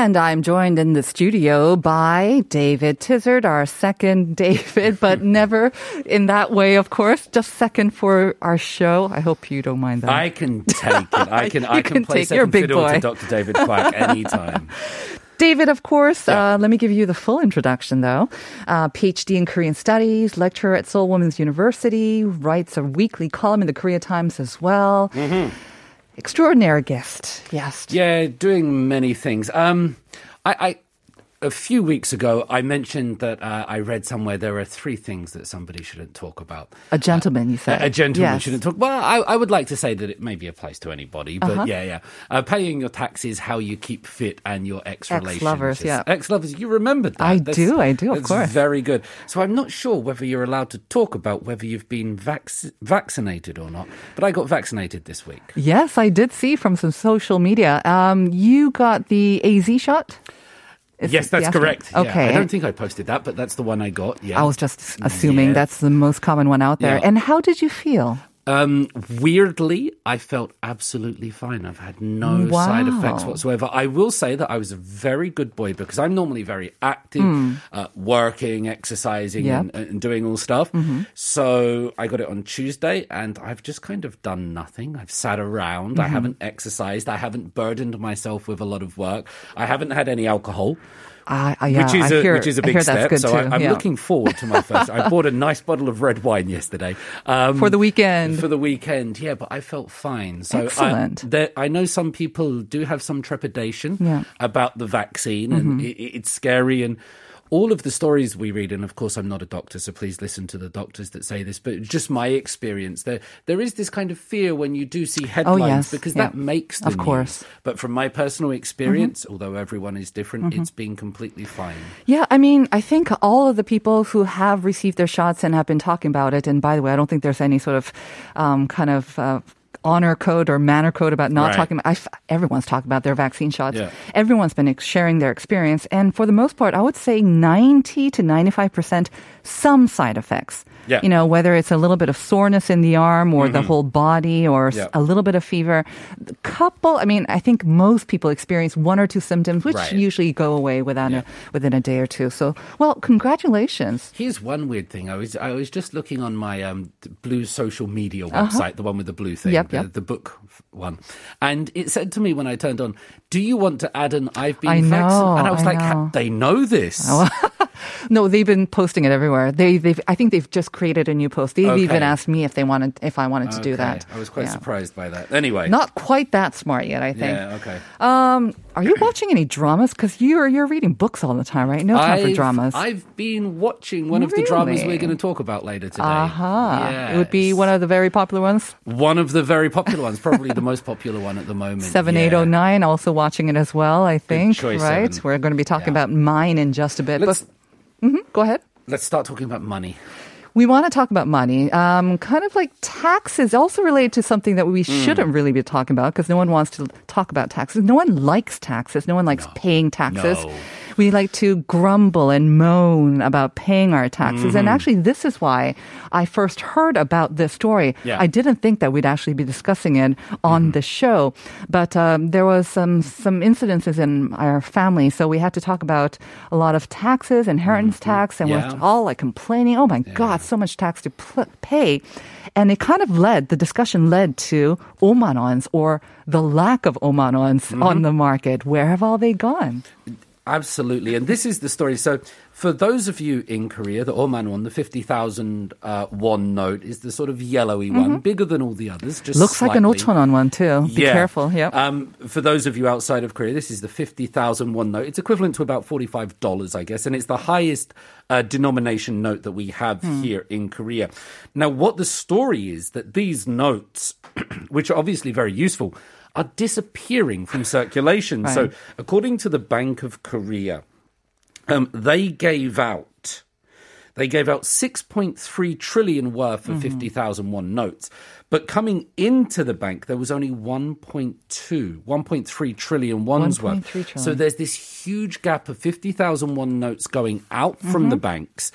And I'm joined in the studio by David Tizzard, our second David, but never in that way, of course. Just second for our show. I hope you don't mind that. I can take it. I can. I can, can play take- you're a second big fiddle boy. to Dr. David Quack anytime. David, of course. Yeah. Uh, let me give you the full introduction, though. Uh, PhD in Korean Studies, lecturer at Seoul Women's University, writes a weekly column in the Korea Times as well. Extraordinary guest. Yes. yeah, doing many things. Um, I, I a few weeks ago I mentioned that uh, I read somewhere there are three things that somebody shouldn't talk about. A gentleman, you said. A, a gentleman Yes. shouldn't talk. Well, I, I would like to say that it maybe applies to anybody, but Uh-huh. yeah, yeah. Uh, paying your taxes, how you keep fit, and your ex relationships. Ex-lovers, yeah. Ex-lovers. You remembered that? I do, I do, of that's course. Very good. So I'm not sure whether you're allowed to talk about whether you've been vac- vaccinated or not. But I got vaccinated this week. Yes, I did see from some social media. Um, you got the AZ shot? Is yes, that's correct. Yeah. Okay. I don't think I posted that, but that's the one I got. Yeah. I was just assuming Yeah. that's the most common one out there. And how did you feel? Um, weirdly, I felt absolutely fine. I've had no side effects whatsoever. I will say that I was a very good boy because I'm normally very active, uh, working, exercising, Yep. and, and doing all stuff. So I got it on Tuesday, and I've just kind of done nothing. I've sat around. I haven't exercised. I haven't burdened myself with a lot of work. I haven't had any alcohol. I, I, yeah, which is I a hear, which is a big step. So too. I, I'm yeah. looking forward to my first. I bought a nice bottle of red wine yesterday um, For the weekend. For the weekend, yeah. But I felt fine. So Excellent. I, there, I know some people do have some trepidation Yeah. Mm-hmm. about the vaccine, and it, it's scary and. All of the stories we read, and of course, I'm not a doctor, so please listen to the doctors that say this. But just my experience, there there is this kind of fear when you do see headlines Oh, yes. because Yeah. that makes the Of news. course. But from my personal experience, Mm-hmm. although everyone is different, it's been completely fine. Yeah, I mean, I think all of the people who have received their shots and have been talking about it, and by the way, I don't think there's any sort of um, kind of uh, honor code or manner code about not Right. talking about. I everyone's talking about their vaccine shots. Yeah. Everyone's been ex- sharing their experience, and for the most part, I would say 90 to 95 percent some side effects. Yeah. Mm-hmm. You know, whether it's a little bit of soreness in the arm or the whole body or Yeah. a little bit of fever. A couple, I mean, I think most people experience one or two symptoms, which Right. usually go away within Yeah. a within a day or two. So, well, congratulations. Here's one weird thing. I was I was just looking on my um, blue social media Uh-huh. website, the one with the blue thing, Yep, the, yep. the book one, and it said to me when I turned on, "Do you want to add an I've been I know. And I was I like, know. Oh, "They know this." No, they've been posting it everywhere. They, they've, I think they've just created a new post. They've Okay. even asked me if they wanted, if I wanted to do that. I was quite Yeah. surprised by that. Anyway, Not quite that smart yet, I think. yeah, okay. Um, are you watching any dramas? Because you're you're reading books all the time, right? No time for I've- dramas. I've been watching one of the dramas we're going to talk about later today. Aha! It would be one of the very popular ones. one of the very popular ones, probably the most popular one at the moment. Seven Yeah. eight oh nine. Also watching it as well. I think. choice, right. Seven. We're going to be talking Yeah. about mine in just a bit. Let's but Mhm, go ahead. let's start talking about money. We want to talk about money, um, kind of like taxes, also related to something that we Hmm. shouldn't really be talking about because no one wants to talk about taxes. No one likes taxes. No one likes paying taxes. No. We like to grumble and moan about paying our taxes. Mm-hmm. And actually, this is why I first heard about this story. Yeah. I didn't think that we'd actually be discussing it on the show, but um, there was some some incidences in our family, so we had to talk about a lot of taxes, inheritance tax, and Mm-hmm. Yeah. we're all like complaining. Oh my God, so much tax to pl- pay, and it kind of led the discussion led to omanons or the lack of omanons Mm-hmm. on the market. Where have all they gone? Absolutely. And this is the story. So, for those of you in Korea, the Oman one, the 50,000 uh, won note, is the sort of yellowy one, bigger than all the others. Just Mm-hmm. Looks like an slightly. 5천원 one too. Be Yeah. careful. Yep. Um, for those of you outside of Korea, this is the 50,000 won note. It's equivalent to about $45, I guess, and it's the highest uh, denomination note that we have Hmm. here in Korea. Now, what the story is that these notes, which are obviously very useful, are disappearing from circulation. So, according to the Bank of Korea, um, they gave out they gave out 6.3 trillion worth Mm-hmm. of 50,000 won notes. But coming into the bank, there was only 1.2, 1.3 trillion won's worth. 1.3 trillion. So there's this huge gap of 50,000 won notes going out from the banks.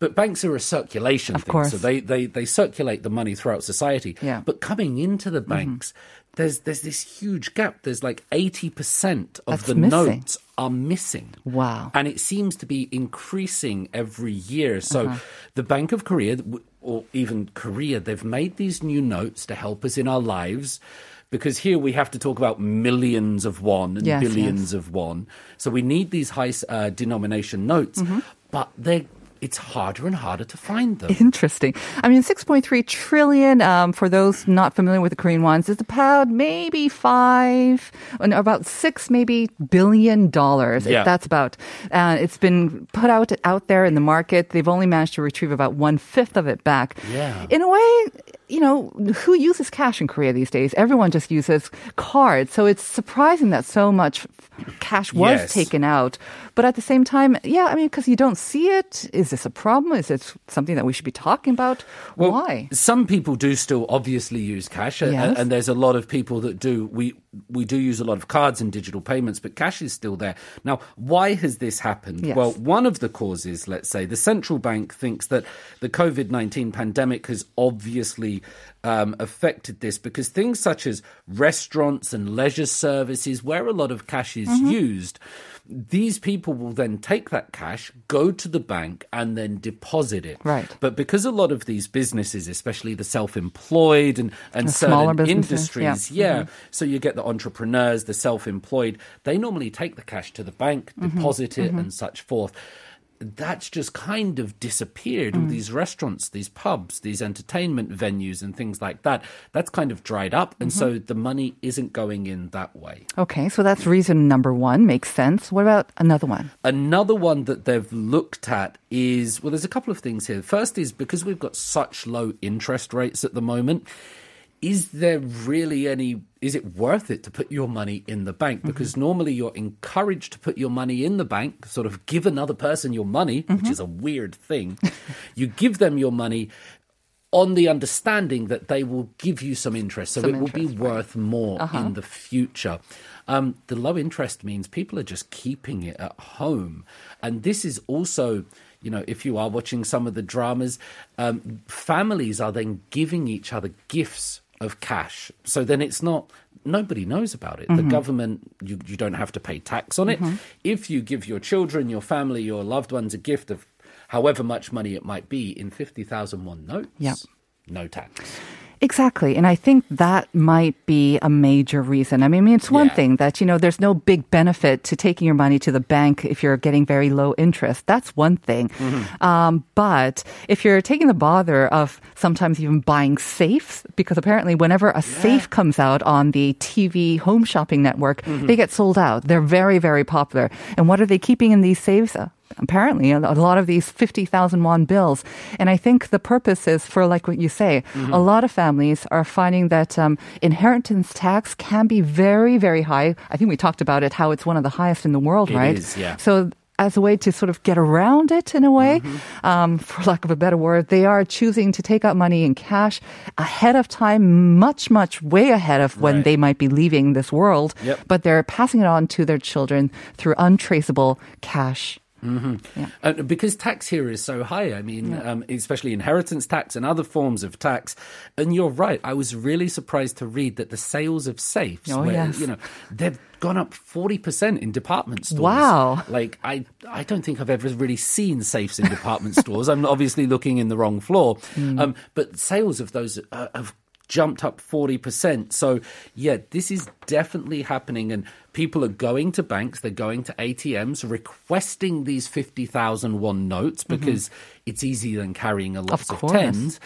But banks are a circulation Mm-hmm. Of thing. course. So they, they, they circulate the money throughout society. Yeah. Mm-hmm. But coming into the banks, there's, there's this huge gap. There's like 80% of That's the missing. notes are missing. Wow. And it seems to be increasing every year. So Uh-huh. the Bank of Korea, or even Korea, they've made these new notes to help us in our lives. Because here we have to talk about millions of won and Yes, billions of won. So we need these high uh, denomination notes, Mm-hmm. but they it's harder and harder to find them. Interesting. I mean, 6.3 trillion, um, for those not familiar with the Korean ones, is about maybe five, and about six, maybe billion dollars. Yeah. That's about. Uh, it's been put out out there in the market. They've only managed to retrieve about one fifth of it back. Yeah. In a way, you know, who uses cash in Korea these days? Everyone just uses cards. So it's surprising that so much cash was Yes. taken out. But at the same time, yeah, I mean, because you don't see it, is this a problem? Is it something that we should be talking about? Well, Why? Some people do still obviously use cash, Yes. and there's a lot of people that do. We we do use a lot of cards and digital payments, but cash is still there. Now, why has this happened? Yes. Well, one of the causes, let's say, the central bank thinks that the COVID nineteen pandemic has obviously um, affected this because things such as restaurants and leisure services, where a lot of cash is Mm-hmm. used, these people will then take that cash, go to the bank, and then deposit it. Right. But because a lot of these businesses, especially the self-employed and, and The certain industries, yeah. yeah. So you get the entrepreneurs, the self-employed, they normally take the cash to the bank, Mm-hmm. deposit it, and such forth. That's just kind of disappeared. Mm. All these restaurants, these pubs, these entertainment venues, and things like that. That's kind of dried up, and Mm-hmm. so the money isn't going in that way. Okay, so that's reason number one. Makes sense. What about another one? Another one that they've looked at is well, there's a couple of things here. First is because we've got such low interest rates at the moment, is there really any, is it worth it to put your money in the bank? Because normally you're encouraged to put your money in the bank, sort of give another person your money, which is a weird thing. you give them your money. On the understanding that they will give you some interest, so Some it will be interest, right. worth more in the future. Um, the low interest means people are just keeping it at home. And this is also, you know, if you are watching some of the dramas, um, families are then giving each other gifts of cash. So then it's not, nobody knows about it. The mm-hmm. government, you, you don't have to pay tax on it. Mm-hmm. If you give your children, your family, your loved ones a gift of however much money it might be in 50,000 won notes, Yep. no tax. Exactly. And I think that might be a major reason. I mean, I mean, it's one Yeah. thing that, you know, there's no big benefit to taking your money to the bank if you're getting very low interest. That's one thing. Um, but if you're taking the bother of sometimes even buying safes, because apparently whenever a safe comes out on the TV home shopping network, they get sold out. They're very, very popular. And what are they keeping in these safes? Apparently a a lot of these 50,000 won bills. And I think the purpose is for, like what you say, Mm-hmm. a lot of families are finding that um, inheritance tax can be very, very high. I think we talked about it, how it's one of the highest in the world, It right? is, yeah. So as a way to sort of get around it in a way, Mm-hmm. um, for lack of a better word, they are choosing to take out money in cash ahead of time, much, much way ahead of when Right. they might be leaving this world. Yep. But they're passing it on to their children through untraceable cash. Uh, because tax here is so high. I mean, um, especially inheritance tax and other forms of tax. And you're right. I was really surprised to read that the sales of safes, Oh, where, yes. you know, they've gone up 40% in department stores. Wow. Like, I, I don't think I've ever really seen safes in department stores. I'm obviously looking in the wrong floor. Hmm. Um, but sales of those uh, have jumped up 40%. So, yeah, this is definitely happening. And people are going to banks, they're going to ATMs, requesting these 50,000 won notes mm-hmm. because it's easier than carrying a lot Of of, tens.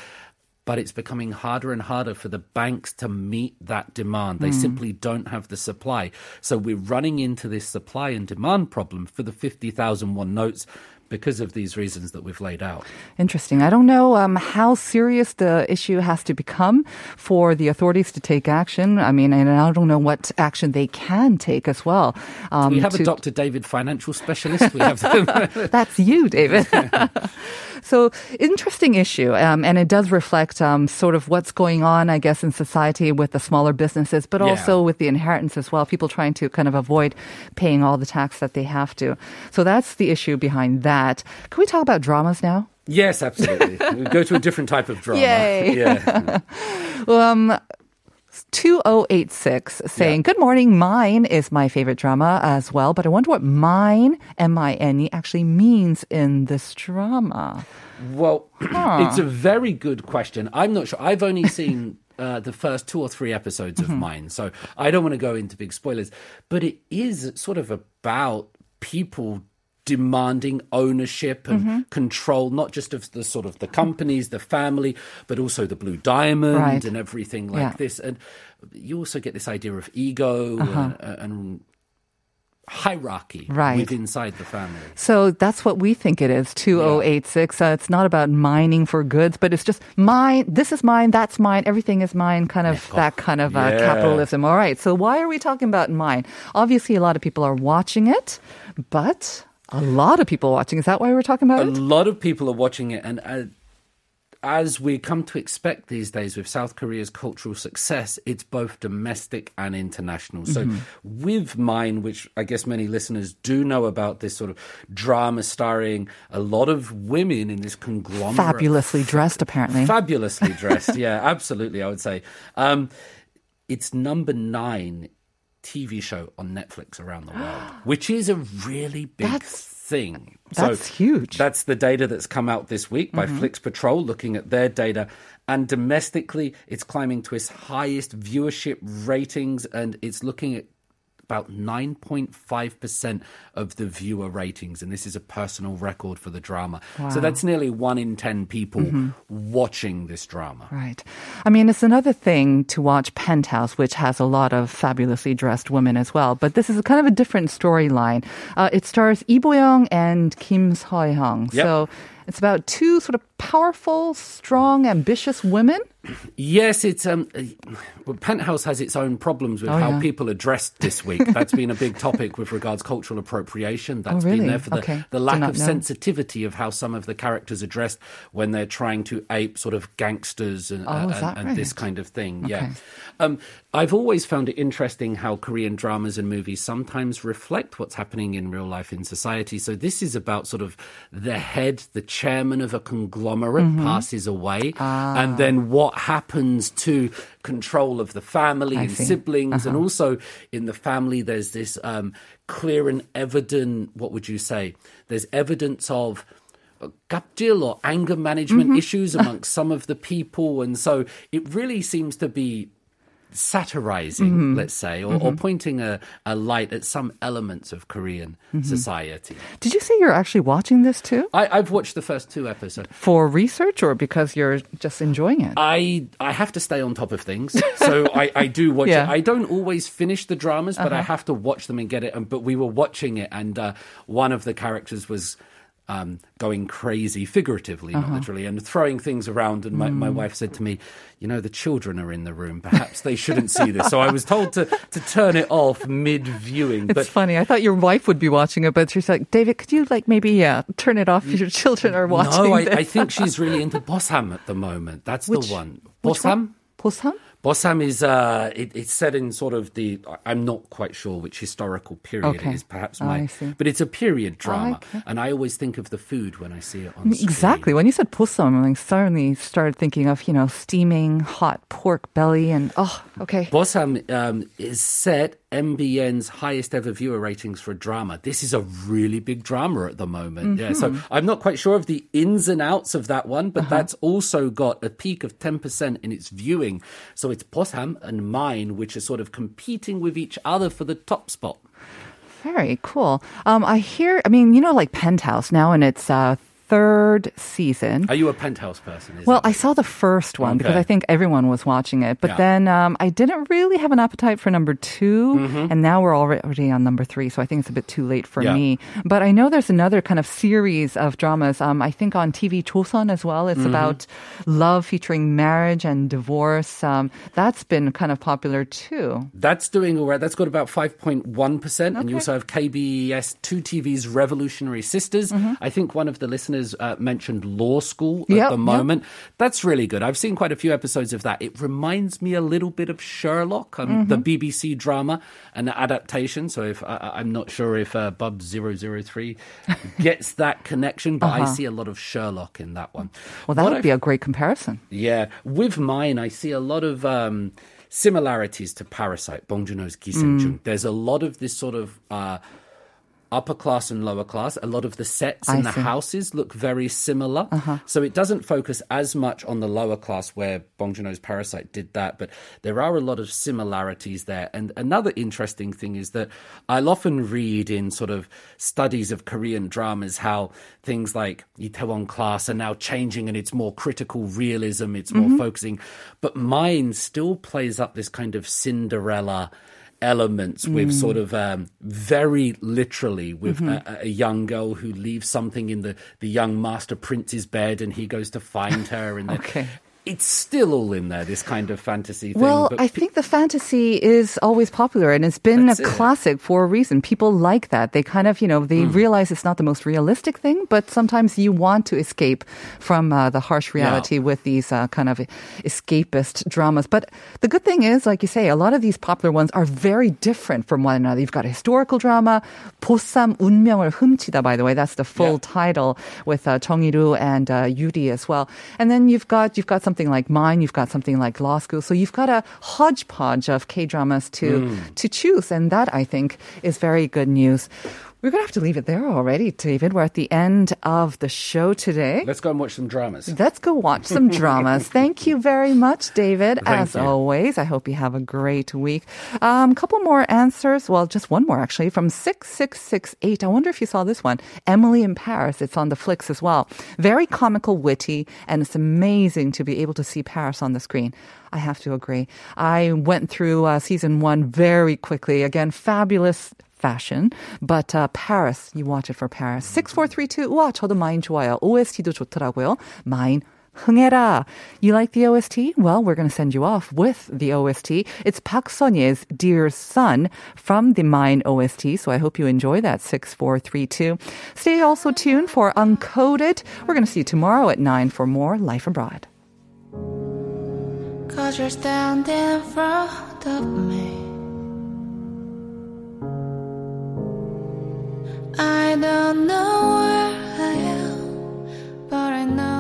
But it's becoming harder and harder for the banks to meet that demand. They mm. simply don't have the supply. So we're running into this supply and demand problem for the 50,000 won notes because of these reasons that we've laid out. Interesting. I don't know um, how serious the issue has to become for the authorities to take action. I mean, and I don't know what action they can take as well. Um, we have to- a Dr. David financial specialist. We have That's you, David. so interesting issue, um, and it does reflect um, sort of what's going on, I guess, in society with the smaller businesses, but Yeah. also with the inheritance as well. People trying to kind of avoid paying all the tax that they have to. So that's the issue behind that. Can we talk about dramas now? yes, absolutely. Go to a different type of drama. Yay. Yeah. Um, 2086 saying, Yeah. Good morning. Mine is my favorite drama as well, but I wonder what mine, M I N E, actually means in this drama. Well, it's a very good question. I'm not sure. I've only seen uh, the first two or three episodes of mine, so I don't want to go into big spoilers. But it is sort of about people demanding ownership and control not just of the sort of the companies the family but also the blue diamond Right. and everything like Yeah. this and you also get this idea of ego and, and hierarchy Right. within inside the family So that's what we think it is, 2086. Uh, it's not about mining for goods, but it's just mine. This is mine. That's mine. Everything is mine. Kind of that kind of uh, Yeah. capitalism. All right. So why are we talking about mine? Obviously, a lot of people are watching it, but a lot of people watching. Is that why we're talking about a it? lot of people are watching it and uh, as we come to expect these days with South Korea's cultural success, it's both domestic and international. So, with Mine, which I guess many listeners do know about this sort of drama starring a lot of women in this conglomerate. Fabulously dressed, apparently. Fabulously dressed. yeah, absolutely, I would say. Um, it's number nine TV show on Netflix around the world, which is a really big That's- thing. that's huge. That's the data that's come out this week by mm-hmm. Flix Patrol, looking at their data. And domestically, it's climbing to its highest viewership ratings, and it's looking at about 9.5% of the viewer ratings. And this is a personal record for the drama. So that's nearly one in 10 people watching this drama. Right. I mean, it's another thing to watch Penthouse, which has a lot of fabulously dressed women as well. But this is a kind of a different storyline. Uh, it stars Lee Bo-young and Kim Seo-hyung. Yep. So it's about two sort of powerful, strong, ambitious women. Yes, it's um, uh, Penthouse has its own problems with Oh, how yeah. people are dressed this week. That's been a big topic with regards cultural appropriation. That's Oh, really? been there for the, Okay. the lack of know. sensitivity of how some of the characters are dressed when they're trying to ape sort of gangsters and, Oh, is and, that and this kind of thing. Yeah, um, I've always found it interesting how Korean dramas and movies sometimes reflect what's happening in real life in society. So this is about sort of the head, the chairman of a conglomerate Mm-hmm. passes away, Ah. and then what happens to control of the family I and see. Uh-huh. siblings, and also in the family, there's this um, clear and evident. What would you say? There's evidence of. Gapjil or anger management Mm-hmm. issues amongst some of the people, and so it really seems to be satirizing, Mm-hmm. let's say, or, or pointing a, a light at some elements of Korean Mm-hmm. society. Did you say you're actually watching this too? I, I've watched the first two episodes. For research or because you're just enjoying it? I I have to stay on top of things, so I, I do watch Yeah. it. I don't always finish the dramas, but I have to watch them and get it. And but we were watching it, and uh, one of the characters was. Um, going crazy, figuratively, not literally, and throwing things around. And my, my wife said to me, "You know, the children are in the room. Perhaps they shouldn't see this." So I was told to to turn it off mid viewing. It's But funny. I thought your wife would be watching it, but she's like, David, could you like maybe yeah turn it off? Your children are watching. no, I. I think she's really into Bossam at the moment. That's Which- the one. Bossam. one? Bossam? Bossam is uh, it, it's set in sort of the I'm not quite sure which historical period Okay. it is. Perhaps Oh, my, but it's a period drama, okay. and I always think of the food when I see it on screen. Exactly. When you said Bossam, I suddenly started thinking of, you know, steaming hot pork belly and, oh, okay. Bossam um, is set MBN's highest ever viewer ratings for a drama. This is a really big drama at the moment. Yeah, so Mm-hmm. I'm not quite sure of the ins and outs of that one, Uh-huh. but that's also got a peak of 10% in its viewing. So it's Bossam and mine, which are sort of competing with each other for the top spot. Very cool. Um, I hear, I mean, you know, like Penthouse now in its uh, third season. Are you a penthouse person? Well, I saw the first one because I think everyone was watching it. But Yeah. then um, I didn't really have an appetite for number 2 Mm-hmm. and now we're already on number three. So I think it's a bit too late for Yeah. me. But I know there's another kind of series of dramas. Um, I think on TV Chosun as well. It's Mm-hmm. about love featuring marriage and divorce. Um, that's been kind of popular too. That's doing all right. That's got about 5.1%. And you also have KBS 2 TV's Revolutionary Sisters. I think one of the listeners uh, mentioned Law School at Yep, the yep. moment. That's really good. I've seen quite a few episodes of that. It reminds me a little bit of Sherlock, um, the BBC drama, an adaptation. So if I'm not sure if uh, Bub 003 gets that connection, but I see a lot of Sherlock in that one. Well, that What would I've- be a great comparison. yeah, with mine, I see a lot of um, similarities to Parasite, Bong Joon-ho's Gisaengchung. There's a lot of this sort of uh, upper class and lower class. A lot of the sets and the houses look very similar. Uh-huh. So it doesn't focus as much on the lower class where Bong Joon-ho's Parasite did that, but there are a lot of similarities there. And another interesting thing is that I'll often read in sort of studies of Korean dramas how things like Itaewon Class are now changing and it's more critical realism, it's more mm-hmm. focusing. But mine still plays up this kind of Cinderella elements with Mm. sort of um, very literally with Mm-hmm. a, a young girl who leaves something in the, the young master prince's bed and he goes to find her and then Okay it's still all in there, this kind of fantasy thing. Well, I think the fantasy is always popular and it's been That's a it. classic for a reason. People like that. They kind of, you know, they mm. realize it's not the most realistic thing, but sometimes you want to escape from uh, the harsh reality yeah. with these uh, kind of escapist dramas. But the good thing is, like you say, a lot of these popular ones are very different from one another. You've got a historical drama, 보쌈 운명을 훔치다, by the way. That's the full yeah. title with uh, Jung Il-woo and uh, Yuri as well. And then you've got, you've got some something like mine, you've got something like Law School. So you've got a hodgepodge of K dramas to hmm. to choose, and that I think is very good news. We're gonna have to leave it there already, David. We're at the end of the show today. let's go and watch some dramas Let's go watch some dramas. Thank you very much, David. Thank As you. always, I hope you have a great week. A um, couple more answers. Well, just one more actually from 6668. I wonder if you saw this one. Emily in Paris. It's on the flicks as well. Very comical, witty, and it's amazing to be able to see Paris on the screen. I have to agree. I went through uh, season one very quickly. Again, fabulous fashion. But uh, Paris, you watch it for Paris. 6432. 우와, 저도 마인 좋아요. OST도 좋더라고요. 마인 흥해라. You like the OST? Well, we're going to send you off with the OST. It's Park Sunye's Dear Son from the Mine OST. So I hope you enjoy that 6432. Stay also tuned for Uncoded. We're going to see you tomorrow at 9 for more Life Abroad. Cause you're standing in front of me I don't know where I am, but I know.